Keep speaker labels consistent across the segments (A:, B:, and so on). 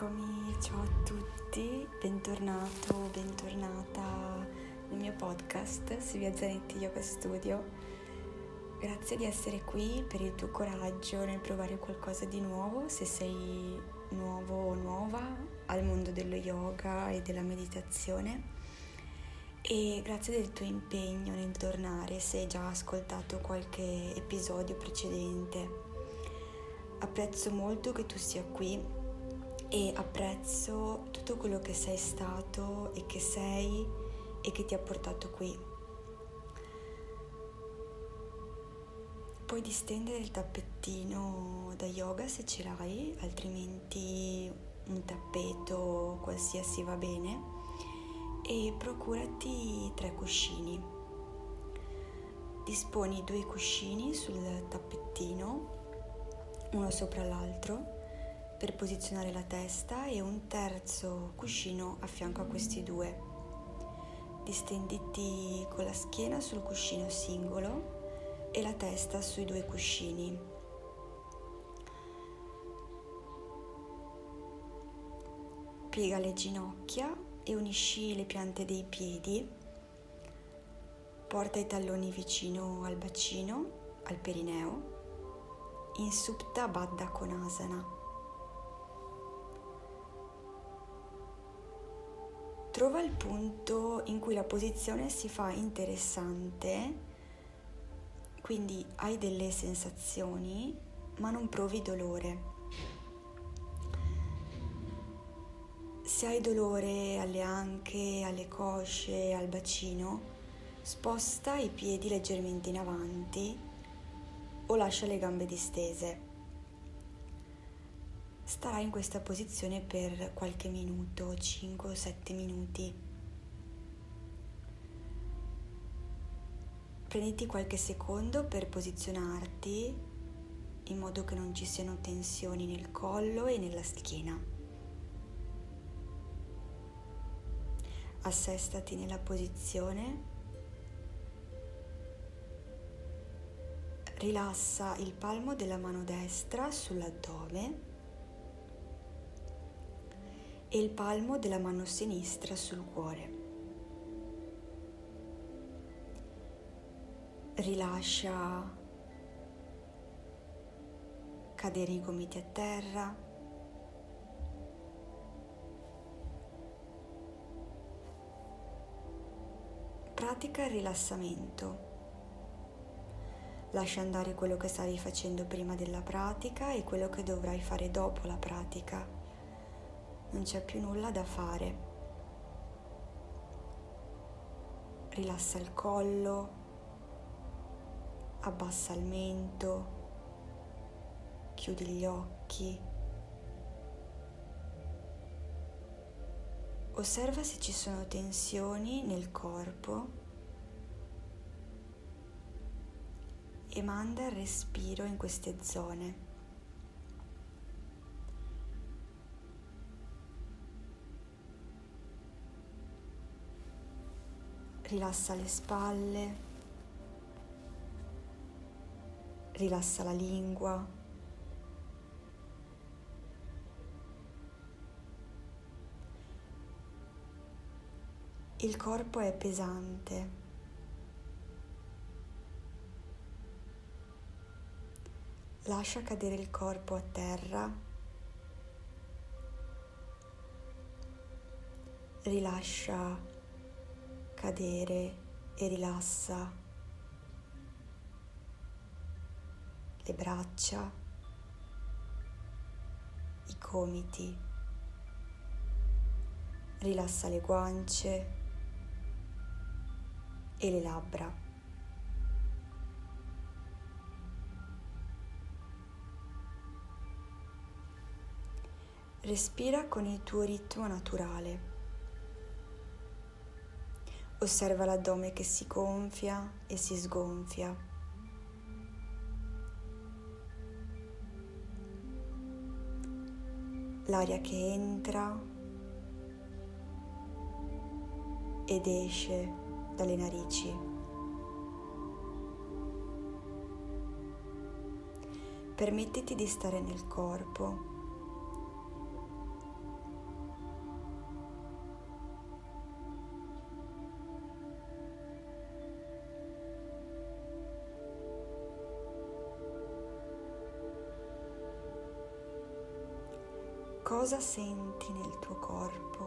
A: Eccomi, ciao a tutti, bentornato, bentornata nel mio podcast Silvia Zanetti Yoga Studio. Grazie di essere qui per il tuo coraggio nel provare qualcosa di nuovo, se sei nuovo o nuova al mondo dello yoga e della meditazione. E grazie del tuo impegno nel tornare se hai già ascoltato qualche episodio precedente. Apprezzo molto che tu sia qui e apprezzo tutto quello che sei stato e che sei e che ti ha portato qui. Puoi distendere il tappettino da yoga se ce l'hai, altrimenti un tappeto qualsiasi va bene e procurati tre cuscini. Disponi due cuscini sul tappettino, uno sopra l'altro per posizionare la testa e un terzo cuscino a fianco a questi due. Distenditi con la schiena sul cuscino singolo e la testa sui due cuscini. Piega le ginocchia e unisci le piante dei piedi. Porta i talloni vicino al bacino, al perineo. In Supta Baddha Konasana. Trova il punto in cui la posizione si fa interessante, quindi hai delle sensazioni, ma non provi dolore. Se hai dolore alle anche, alle cosce, al bacino, sposta i piedi leggermente in avanti o lascia le gambe distese starai in questa posizione per qualche minuto, 5 o 7 minuti. Prenditi qualche secondo per posizionarti in modo che non ci siano tensioni nel collo e nella schiena. Assestati nella posizione. Rilassa il palmo della mano destra sull'addome e il palmo della mano sinistra sul cuore. Rilascia cadere i gomiti a terra. Pratica il rilassamento. Lascia andare quello che stavi facendo prima della pratica e quello che dovrai fare dopo la pratica non c'è più nulla da fare. Rilassa il collo, abbassa il mento, chiudi gli occhi. Osserva se ci sono tensioni nel corpo e manda il respiro in queste zone. Rilassa le spalle, rilassa la lingua. Il corpo è pesante. Lascia cadere il corpo a terra. Rilascia cadere e rilassa le braccia, i gomiti, rilassa le guance e le labbra. Respira con il tuo ritmo naturale. Osserva l'addome che si gonfia e si sgonfia. L'aria che entra ed esce dalle narici. Permettiti di stare nel corpo Cosa senti nel tuo corpo?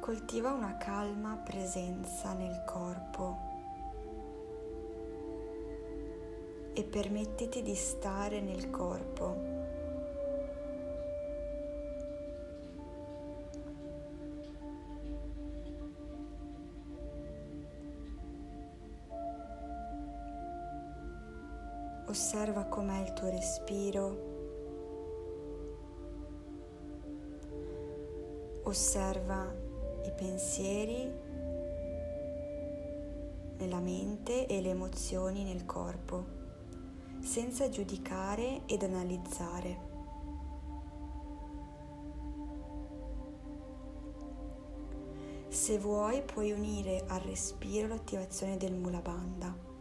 A: Coltiva una calma presenza nel corpo e permettiti di stare nel corpo. Osserva com'è il tuo respiro. Osserva i pensieri nella mente e le emozioni nel corpo, senza giudicare ed analizzare. Se vuoi puoi unire al respiro l'attivazione del Mula Bandha.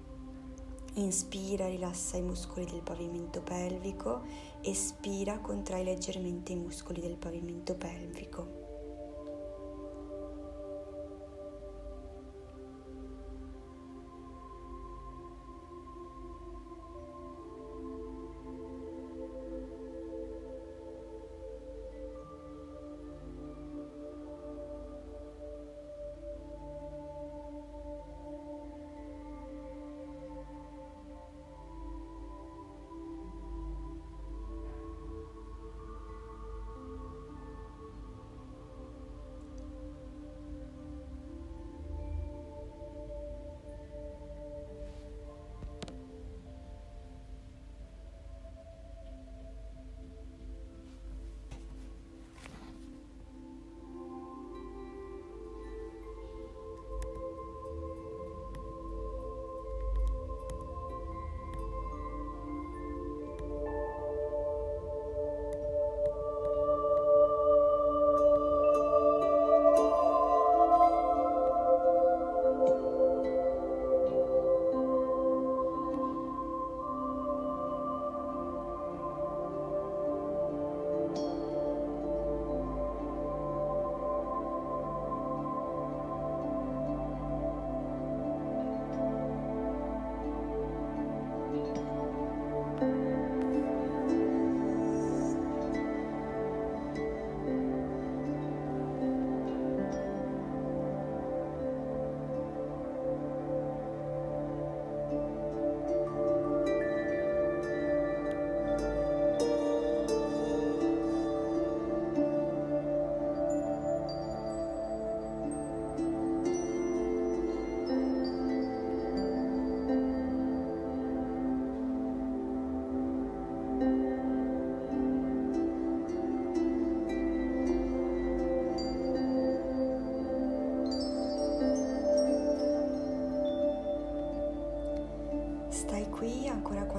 A: Inspira, rilassa i muscoli del pavimento pelvico, espira, contrai leggermente i muscoli del pavimento pelvico.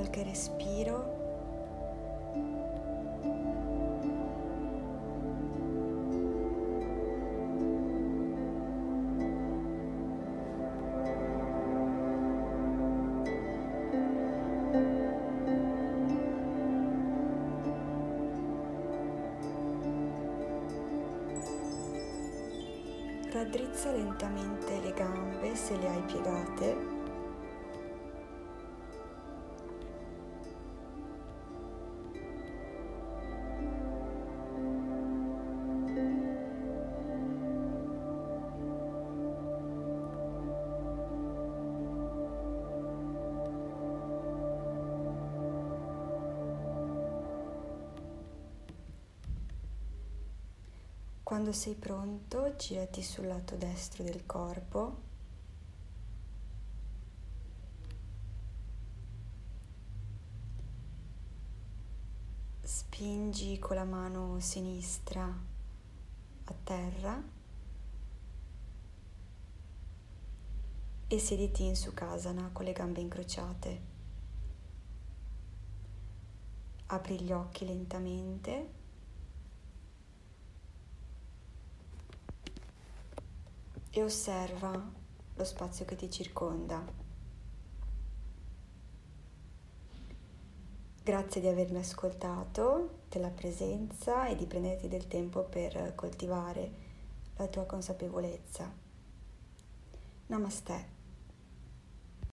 A: Qualche respiro. Raddrizza lentamente le gambe se le hai piegate Quando sei pronto, girati sul lato destro del corpo. Spingi con la mano sinistra a terra e siediti in Sukhasana con le gambe incrociate. Apri gli occhi lentamente. E osserva lo spazio che ti circonda. Grazie di avermi ascoltato, della presenza e di prenderti del tempo per coltivare la tua consapevolezza. Namaste.